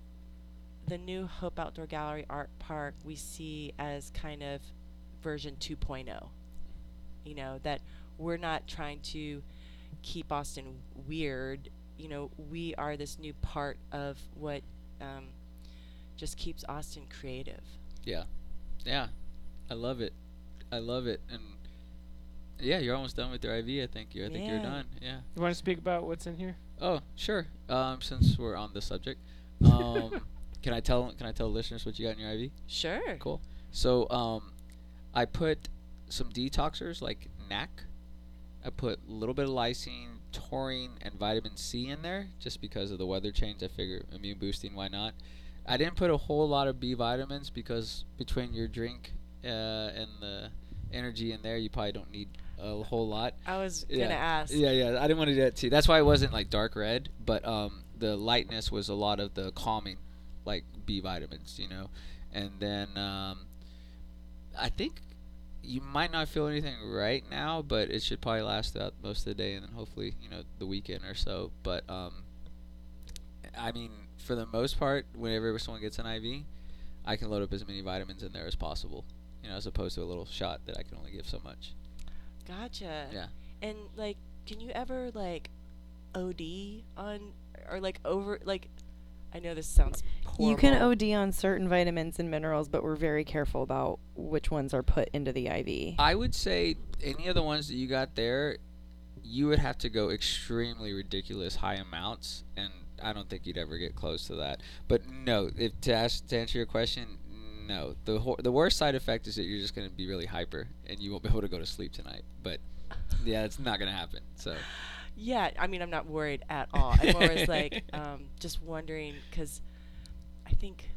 the new Hope Outdoor Gallery Art Park we see as kind of version 2.0. You know that we're not trying to keep Austin weird. You know, we are this new part of what um, just keeps Austin creative. Yeah, yeah, I love it. I love it, and yeah, you're almost done with your IV. I think you. I think you're done. Yeah. You want to speak about what's in here? Oh, sure. Um, since we're on the subject, um, can I tell can I tell listeners what you got in your IV? Sure. Cool. So, um, I put some detoxers like NAC. I put a little bit of lysine, taurine, and vitamin C in there just because of the weather change. I figure immune boosting, why not? I didn't put a whole lot of B vitamins because between your drink uh, and the energy in there, you probably don't need a whole lot. I was Yeah. gonna ask. Yeah, yeah. I didn't want to do that too. That's why it wasn't like dark red, but um, the lightness was a lot of the calming, like B vitamins, you know. And then um, I think you might not feel anything right now, but it should probably last throughout most of the day, and then hopefully, you know, the weekend or so. But um, I mean, for the most part, whenever someone gets an IV, I can load up as many vitamins in there as possible. You know, as opposed to a little shot that I can only give so much. Gotcha. Yeah. And like, can you ever like OD on or like over like? I know this sounds horrible. You can OD on certain vitamins and minerals, but we're very careful about which ones are put into the IV. I would say any of the ones that you got there, you would have to go extremely ridiculous high amounts, and I don't think you'd ever get close to that. But no, if to, ask, to answer your question, no. The hor- the worst side effect is that you're just going to be really hyper, and you won't be able to go to sleep tonight. But yeah, it's not going to happen. So Yeah, I mean, I'm not worried at all. I'm always like, um, just wondering because I think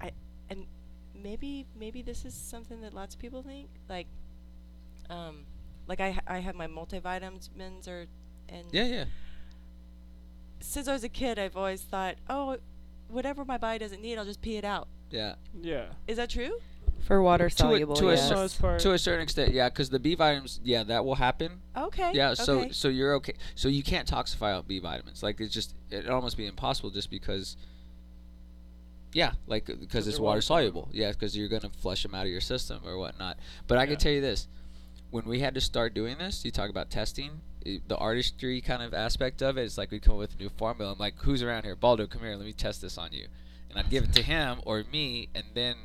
I and maybe maybe this is something that lots of people think like, um, like I I have my multivitamins or and yeah, yeah. since I was a kid, I've always thought, oh, whatever my body doesn't need, I'll just pee it out. Yeah, Yeah. Is that true? For water To a- soluble, to a yes. cer- Most part. to a certain extent, yeah, because the B vitamins, yeah, that will happen. Okay. Yeah, so okay. so you're okay. So you can't toxify out B vitamins. Like it's just it almost be impossible just because. Yeah, like because it's water water soluble. Yeah, because you're gonna flush them out of your system or whatnot. But I Yeah. can tell you this: when we had to start doing this, you talk about testing. i- The artistry kind of aspect of it is like we come up with a new formula. I'm like, who's around here? Baldo, come here. Let me test this on you. And I'd give it to him or me, and then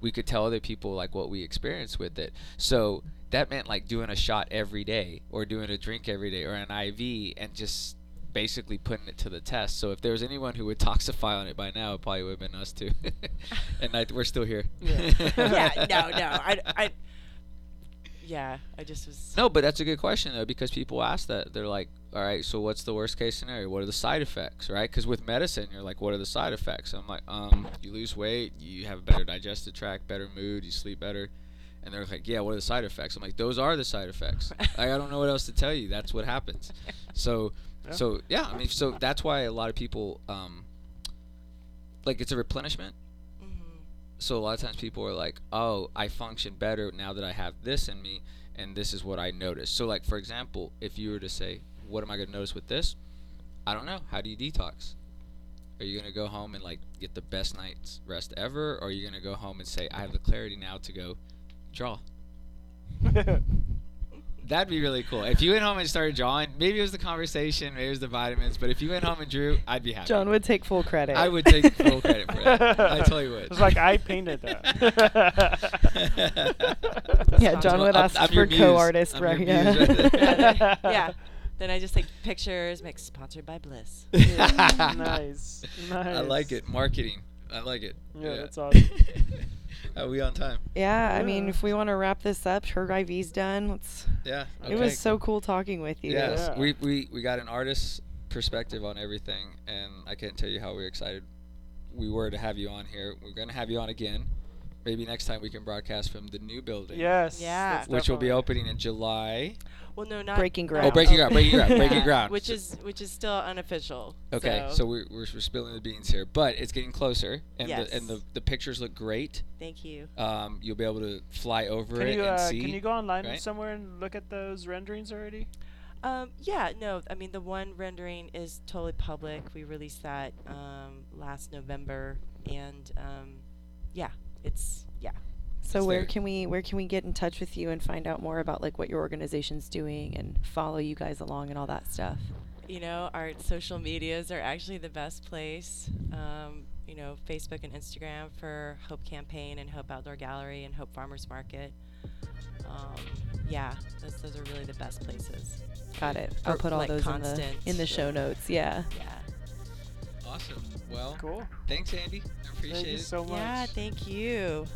we could tell other people like what we experienced with it. So that meant like doing a shot every day or doing a drink every day or an IV and just basically putting it to the test. So if there was anyone who would toxify on it by now, it probably would have been us too. and I, we're still here. yeah. No. No. I. I yeah. I just was. No, but that's a good question though because people ask that. They're like, "All right, so what's the worst case scenario? What are the side effects?" Right? Because with medicine, you're like, "What are the side effects?" I'm like, "Um, you lose weight, you have a better digestive tract, better mood, you sleep better." And they're like, "Yeah, what are the side effects?" I'm like, "Those are the side effects. like, I don't know what else to tell you. That's what happens." So, Yeah. so yeah, I mean, so that's why a lot of people, um, like, it's a replenishment Mhm. so a lot of times people are like, "Oh, I function better now that I have this in me, and this is what I notice." So, like for example, if you were to say, "What am I going to notice with this?" I don't know. How do you detox? Are you going to go home and like get the best night's rest ever, or are you going to go home and say, "I have the clarity now to go draw"? That'd be really cool. If you went home and started drawing, maybe it was the conversation, maybe it was the vitamins, but if you went home and drew, I'd be happy. John would take full credit. I would take full credit for that. I totally would. It's like I painted that. Yeah, John would I'm- ask I'm for co-artist, right? Yeah. right yeah. Then I just take pictures, make sponsored by Bliss. nice. Nice. I like it. Marketing. I like it. Yeah, that's awesome. Are we on time? Yeah, I mean, if we want to wrap this up, her IV's done. Let's. Yeah. It was so cool talking with you. Yes, Yeah. we, we we got an artist's perspective on everything, and I can't tell you how we're excited we were to have you on here. We're gonna have you on again. Maybe next time we can broadcast from the new building. Yes. Yeah. that's Which will be opening in July. Well, no, not Breaking ground. Oh, breaking ground, breaking ground, breaking Yeah, ground. Which So- is which is still unofficial. Okay, so, we're, we're we're spilling the beans here, but it's getting closer, and the and the, the pictures look great. Thank you. Um, you'll be able to fly over Can it you and uh, see. can you go online right? somewhere and look at those renderings already? Um, yeah, no, I mean the one rendering is totally public. We released that um, last November, and um, yeah, it's yeah. So It's where there. can we where can we get in touch with you and find out more about like what your organization's doing and follow you guys along and all that stuff? You know, our social medias are actually the best place. Um, you know, Facebook and Instagram for Hope Campaign and Hope Outdoor Gallery and Hope Farmers Market. Um, yeah, those, those are really the best places. Got it. I'll put all like, those in the in the show notes. Yeah. Yeah. Awesome. Well, cool. Thanks, Andi. I appreciate Thank it. you so much. Yeah, thank you.